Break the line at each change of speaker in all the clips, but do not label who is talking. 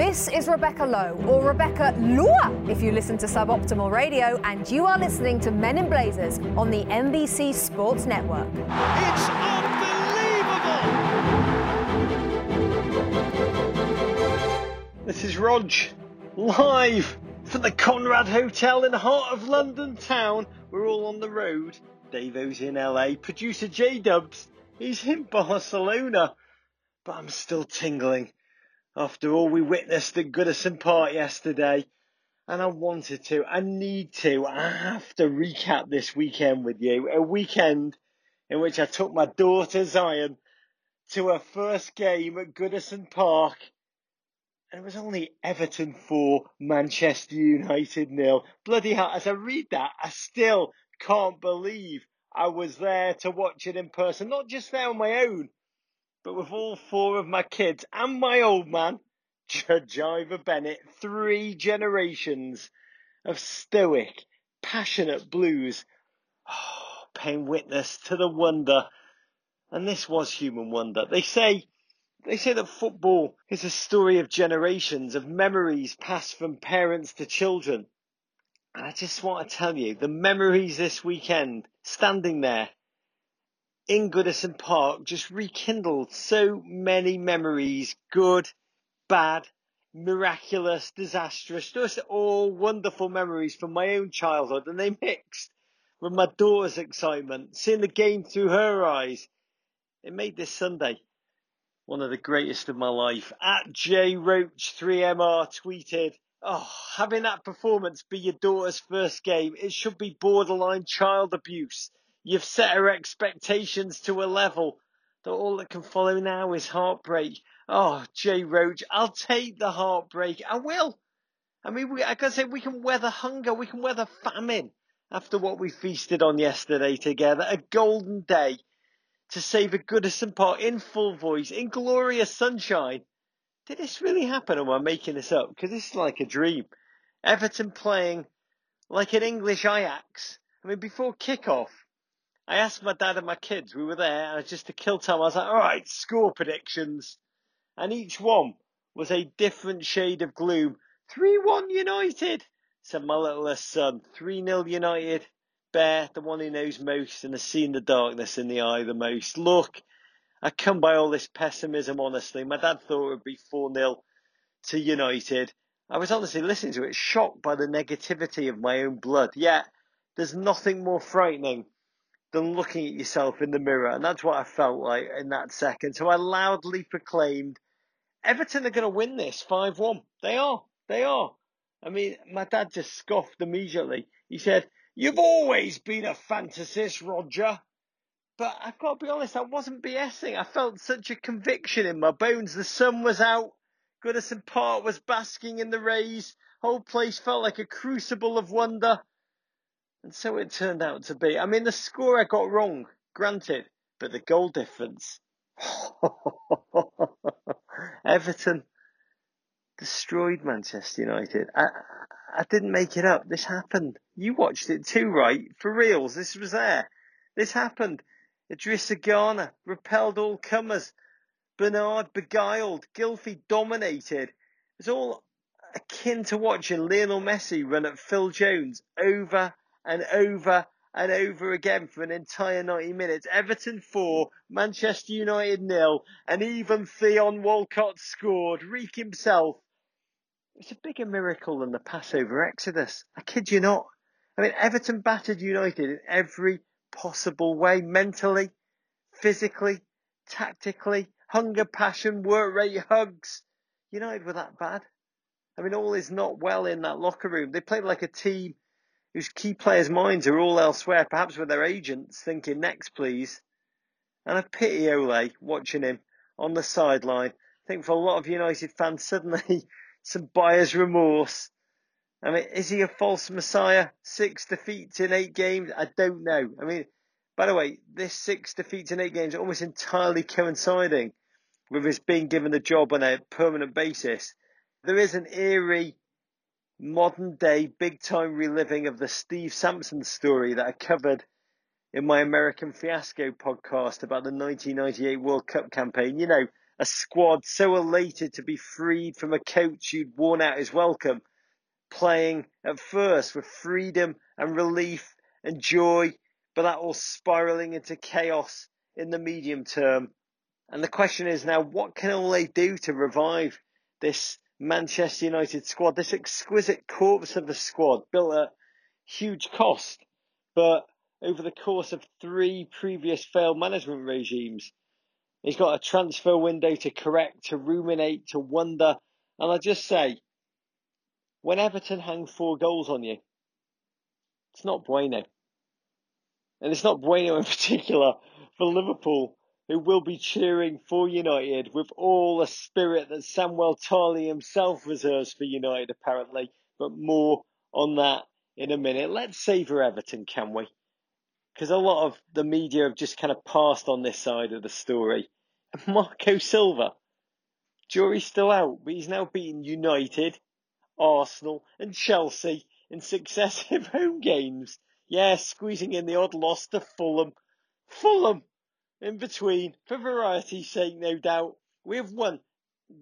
This is Rebecca Lowe, or Rebecca Lua if you listen to Suboptimal Radio, and you are listening to Men in Blazers on the NBC Sports Network.
It's unbelievable! This is Rog, live from the Conrad Hotel in the heart of London town. We're all on the road. Davo's in LA. Producer J Dubs, he's in Barcelona. But I'm still tingling after all we witnessed at Goodison Park yesterday. And I wanted to, I need to, I have to recap this weekend with you. A weekend in which I took my daughter Zion to her first game at Goodison Park. And it was only Everton 4, Manchester United nil. Bloody hell, as I read that, I still can't believe I was there to watch it in person. Not just there on my own, but with all four of my kids and my old man, Ivor Bennett, three generations of stoic, passionate blues, oh, paying witness to the wonder. And this was human wonder. They say, they say that football is a story of generations, of memories passed from parents to children. And I just want to tell you, the memories this weekend, standing there, in Goodison Park just rekindled so many memories, good, bad, miraculous, disastrous, just all wonderful memories from my own childhood and they mixed with my daughter's excitement, seeing the game through her eyes. It made this Sunday one of the greatest of my life. At J Roach 3MR tweeted, Oh, having that performance be your daughter's first game, it should be borderline child abuse. You've set her expectations to a level that all that can follow now is heartbreak. Oh, Jay Roach, I'll take the heartbreak. I will. I mean, we, like I say, we can weather hunger, we can weather famine after what we feasted on yesterday together. A golden day to save a Goodison Park in full voice, in glorious sunshine. Did this really happen or am I making this up? Because this is like a dream. Everton playing like an English Ajax. I mean, before kick-off, I asked my dad and my kids, we were there, and just to kill time, I was like, all right, score predictions. And each one was a different shade of gloom. 3-1 United, said my littlest son. 3-0 United. Bear, the one who knows most and has seen the darkness in the eye the most. Look, I come by all this pessimism, honestly. My dad thought it would be 4-0 to United. I was honestly listening to it, shocked by the negativity of my own blood. Yet, there's nothing more frightening than looking at yourself in the mirror. And that's what I felt like in that second. So I loudly proclaimed, Everton are going to win this 5 1. They are. They are. I mean, my dad just scoffed immediately. He said, You've always been a fantasist, Roger. But I've got to be honest, I wasn't BSing. I felt such a conviction in my bones. The sun was out. Goodison Park was basking in the rays. Whole place felt like a crucible of wonder. And so it turned out to be. I mean, the score I got wrong, granted, but the goal difference. Everton destroyed Manchester United. I, I didn't make it up. This happened. You watched it too, right? For reals. This was there. This happened. Idrissa Gana repelled all comers. Bernard beguiled. Gylfi dominated. It's all akin to watching Lionel Messi run at Phil Jones over and over and over again for an entire 90 minutes. Everton 4, Manchester United nil, and even Theon Walcott scored. Reek himself. It's a bigger miracle than the Passover Exodus. I kid you not. I mean, Everton battered United in every possible way mentally, physically, tactically, hunger, passion, work rate, hugs. United were that bad. I mean, all is not well in that locker room. They played like a team whose key players' minds are all elsewhere, perhaps with their agents thinking, next please. And I pity Ole watching him on the sideline. I think for a lot of United fans, suddenly some buyer's remorse. I mean, is he a false messiah? Six defeats in eight games? I don't know. I mean, by the way, this six defeats in eight games almost entirely coinciding with his being given the job on a permanent basis. There is an eerie modern day big time reliving of the Steve Sampson story that I covered in my American Fiasco podcast about the 1998 World Cup campaign. You know, a squad so elated to be freed from a coach who'd worn out his welcome, playing at first with freedom and relief and joy, but that all spiraling into chaos in the medium term. And the question is now, what can all they do to revive this Manchester United squad, this exquisite corpse of a squad built at huge cost, but over the course of three previous failed management regimes, He's got a transfer window to correct, to ruminate, to wonder. And I just say, when Everton hang four goals on you, it's not bueno. And it's not bueno in particular for Liverpool, who will be cheering for United with all the spirit that Samuel Tarly himself reserves for United, apparently. But more on that in a minute. Let's savour Everton, can we? because a lot of the media have just kind of passed on this side of the story. Marco Silva, jury's still out, but he's now beaten United, Arsenal, and Chelsea in successive home games. Yeah, squeezing in the odd loss to Fulham. Fulham in between, for variety's sake, no doubt. We have won,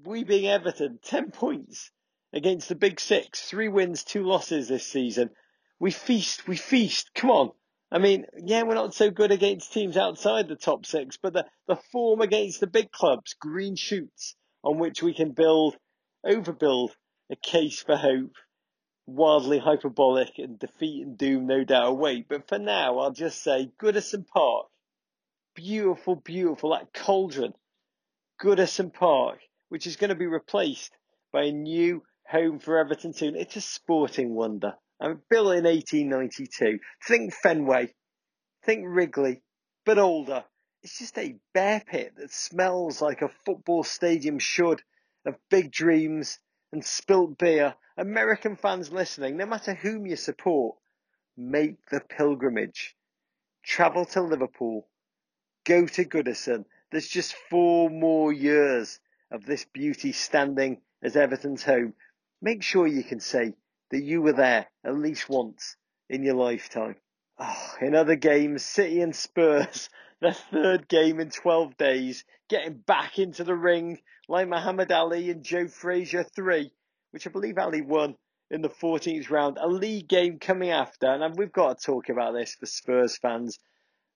we being Everton, 10 points against the Big Six. Three wins, two losses this season. We feast, we feast. Come on. I mean, yeah, we're not so good against teams outside the top six, but the, the form against the big clubs, green shoots on which we can build, overbuild a case for hope, wildly hyperbolic and defeat and doom no doubt await. But for now, I'll just say Goodison Park, beautiful, beautiful, that cauldron, Goodison Park, which is going to be replaced by a new home for Everton soon. It's a sporting wonder. I'm built in 1892. Think Fenway. Think Wrigley, but older. It's just a bear pit that smells like a football stadium should, of big dreams and spilt beer. American fans listening, no matter whom you support, make the pilgrimage. Travel to Liverpool. Go to Goodison. There's just four more years of this beauty standing as Everton's home. Make sure you can say that you were there at least once in your lifetime. Oh, in other games, City and Spurs, their third game in 12 days, getting back into the ring like Muhammad Ali and Joe Frazier 3, which I believe Ali won in the 14th round. A league game coming after, and we've got to talk about this for Spurs fans.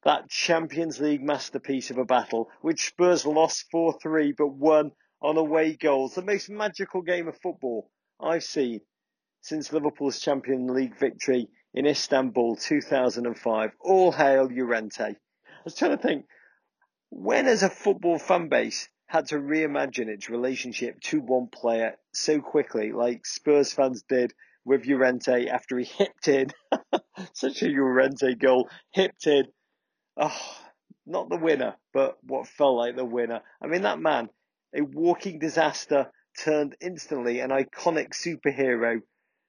That Champions League masterpiece of a battle, which Spurs lost 4 3 but won on away goals. The most magical game of football I've seen since Liverpool's Champions League victory in Istanbul 2005. All hail Llorente. I was trying to think, when has a football fan base had to reimagine its relationship to one player so quickly, like Spurs fans did with Llorente after he hipped in, such a Llorente goal, hipped in, oh, not the winner, but what felt like the winner. I mean, that man, a walking disaster turned instantly an iconic superhero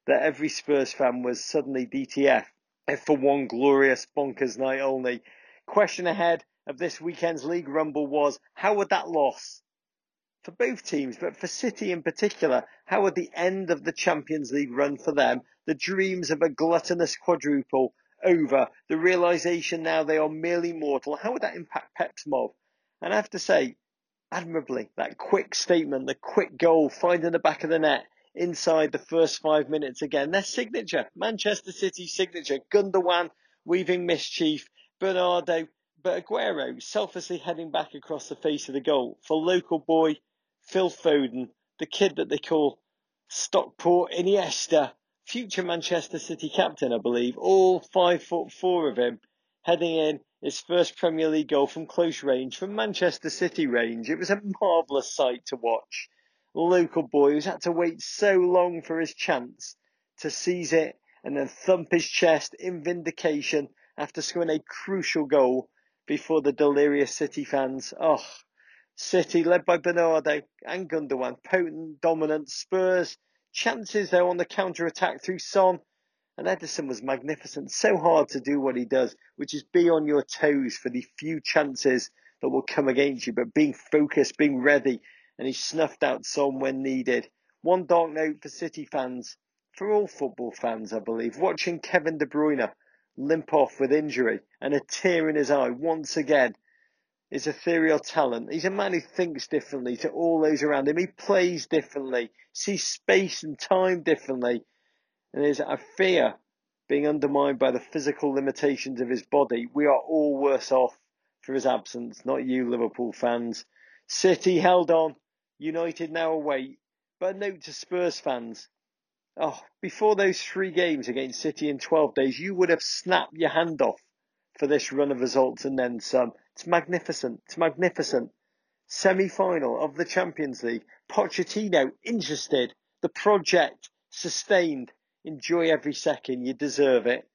that every Spurs fan was suddenly DTF if for one glorious bonkers night only. Question ahead of this weekend's League Rumble was how would that loss for both teams, but for City in particular, how would the end of the Champions League run for them, the dreams of a gluttonous quadruple over, the realization now they are merely mortal, how would that impact Pep's mob? And I have to say, admirably, that quick statement, the quick goal, finding the back of the net, inside the first five minutes again. Their signature, Manchester City signature, Gundogan weaving mischief, Bernardo, but Aguero selflessly heading back across the face of the goal for local boy Phil Foden, the kid that they call Stockport Iniesta, future Manchester City captain, I believe, all five foot four of him, heading in his first Premier League goal from close range, from Manchester City range. It was a marvellous sight to watch local boy who's had to wait so long for his chance to seize it and then thump his chest in vindication after scoring a crucial goal before the delirious City fans. Oh, City led by Bernardo and Gundogan, potent, dominant Spurs. Chances though on the counter attack through Son and Ederson was magnificent. So hard to do what he does, which is be on your toes for the few chances that will come against you, but being focused, being ready, and he snuffed out Son when needed. One dark note for City fans, for all football fans, I believe, watching Kevin De Bruyne limp off with injury and a tear in his eye once again his ethereal talent. He's a man who thinks differently to all those around him. He plays differently, sees space and time differently, and is a fear being undermined by the physical limitations of his body. We are all worse off for his absence, not you, Liverpool fans. City held on, United now await. But a note to Spurs fans. Oh, before those three games against City in 12 days, you would have snapped your hand off for this run of results and then some. It's magnificent. It's magnificent. Semi-final of the Champions League. Pochettino interested. The project sustained. Enjoy every second. You deserve it.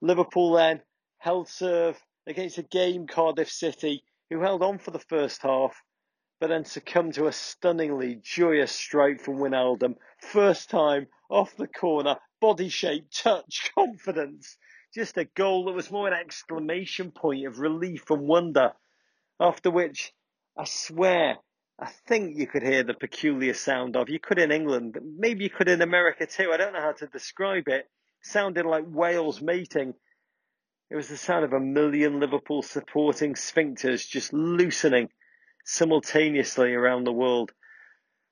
Liverpool then held serve against a game Cardiff City who held on for the first half but then succumbed to a stunningly joyous strike from Wijnaldum. First time off the corner, body shape, touch, confidence. Just a goal that was more an exclamation point of relief and wonder. After which, I swear, I think you could hear the peculiar sound of. You could in England, maybe you could in America too. I don't know how to describe it. it sounded like whales mating. It was the sound of a million Liverpool supporting sphincters just loosening simultaneously around the world.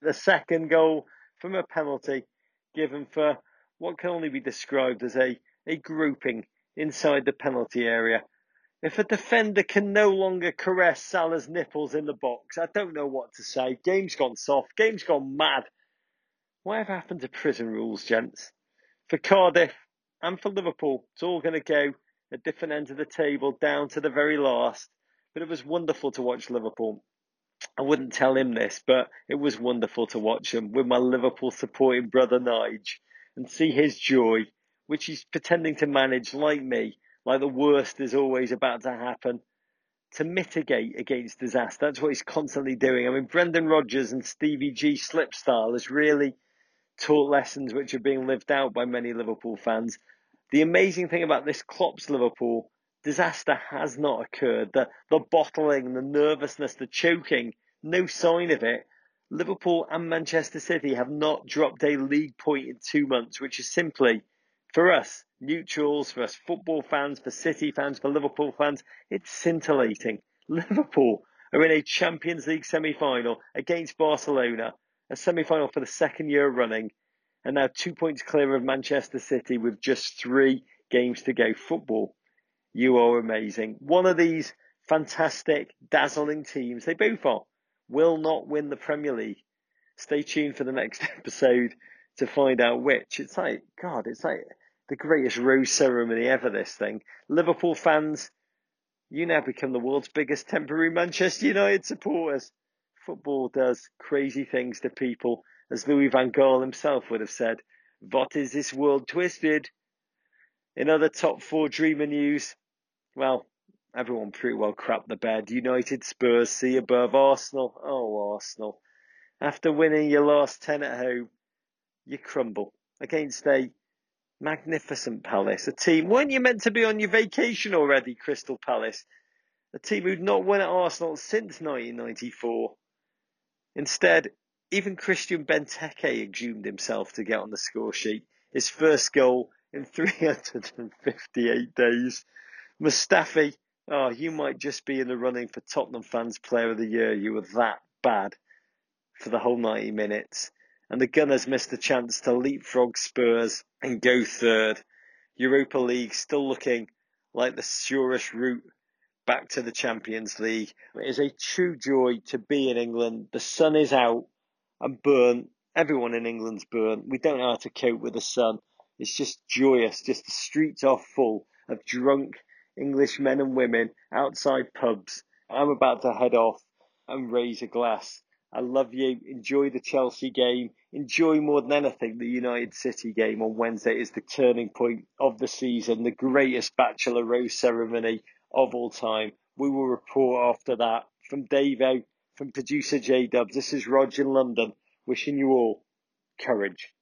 The second goal from a penalty given for what can only be described as a, a grouping inside the penalty area. If a defender can no longer caress Salah's nipples in the box, I don't know what to say. Game's gone soft. Game's gone mad. Whatever happened to prison rules, gents? For Cardiff and for Liverpool, it's all going to go at different ends of the table down to the very last. But it was wonderful to watch Liverpool. I wouldn't tell him this, but it was wonderful to watch him with my Liverpool supporting brother Nige and see his joy, which he's pretending to manage like me, like the worst is always about to happen, to mitigate against disaster. That's what he's constantly doing. I mean, Brendan Rodgers and Stevie G Slipstyle has really taught lessons which are being lived out by many Liverpool fans. The amazing thing about this Klopp's Liverpool disaster has not occurred. The, the bottling, the nervousness, the choking, no sign of it. Liverpool and Manchester City have not dropped a league point in two months, which is simply, for us, neutrals, for us football fans, for City fans, for Liverpool fans, it's scintillating. Liverpool are in a Champions League semi-final against Barcelona, a semi-final for the second year running, and now two points clear of Manchester City with just three games to go. Football you are amazing. One of these fantastic, dazzling teams, they both are, will not win the Premier League. Stay tuned for the next episode to find out which. It's like, God, it's like the greatest rose ceremony ever, this thing. Liverpool fans, you now become the world's biggest temporary Manchester United supporters. Football does crazy things to people, as Louis van Gaal himself would have said. What is this world twisted? In other top four dreamer news, well, everyone pretty well crapped the bed. United, Spurs, see above Arsenal. Oh, Arsenal. After winning your last 10 at home, you crumble against a magnificent Palace. A team, weren't you meant to be on your vacation already, Crystal Palace? A team who'd not won at Arsenal since 1994. Instead, even Christian Benteke exhumed himself to get on the score sheet. His first goal in 358 days. Mustafi, oh, you might just be in the running for Tottenham fans player of the year. You were that bad for the whole 90 minutes. And the Gunners missed a chance to leapfrog Spurs and go third. Europa League still looking like the surest route back to the Champions League. It is a true joy to be in England. The sun is out and burnt. Everyone in England's burnt. We don't know how to cope with the sun. It's just joyous. Just the streets are full of drunk English men and women outside pubs. I'm about to head off and raise a glass. I love you. Enjoy the Chelsea game. Enjoy more than anything the United City game on Wednesday is the turning point of the season, the greatest Bachelor Rose ceremony of all time. We will report after that from Davo, from producer J Dubs. This is Roger in London, wishing you all courage.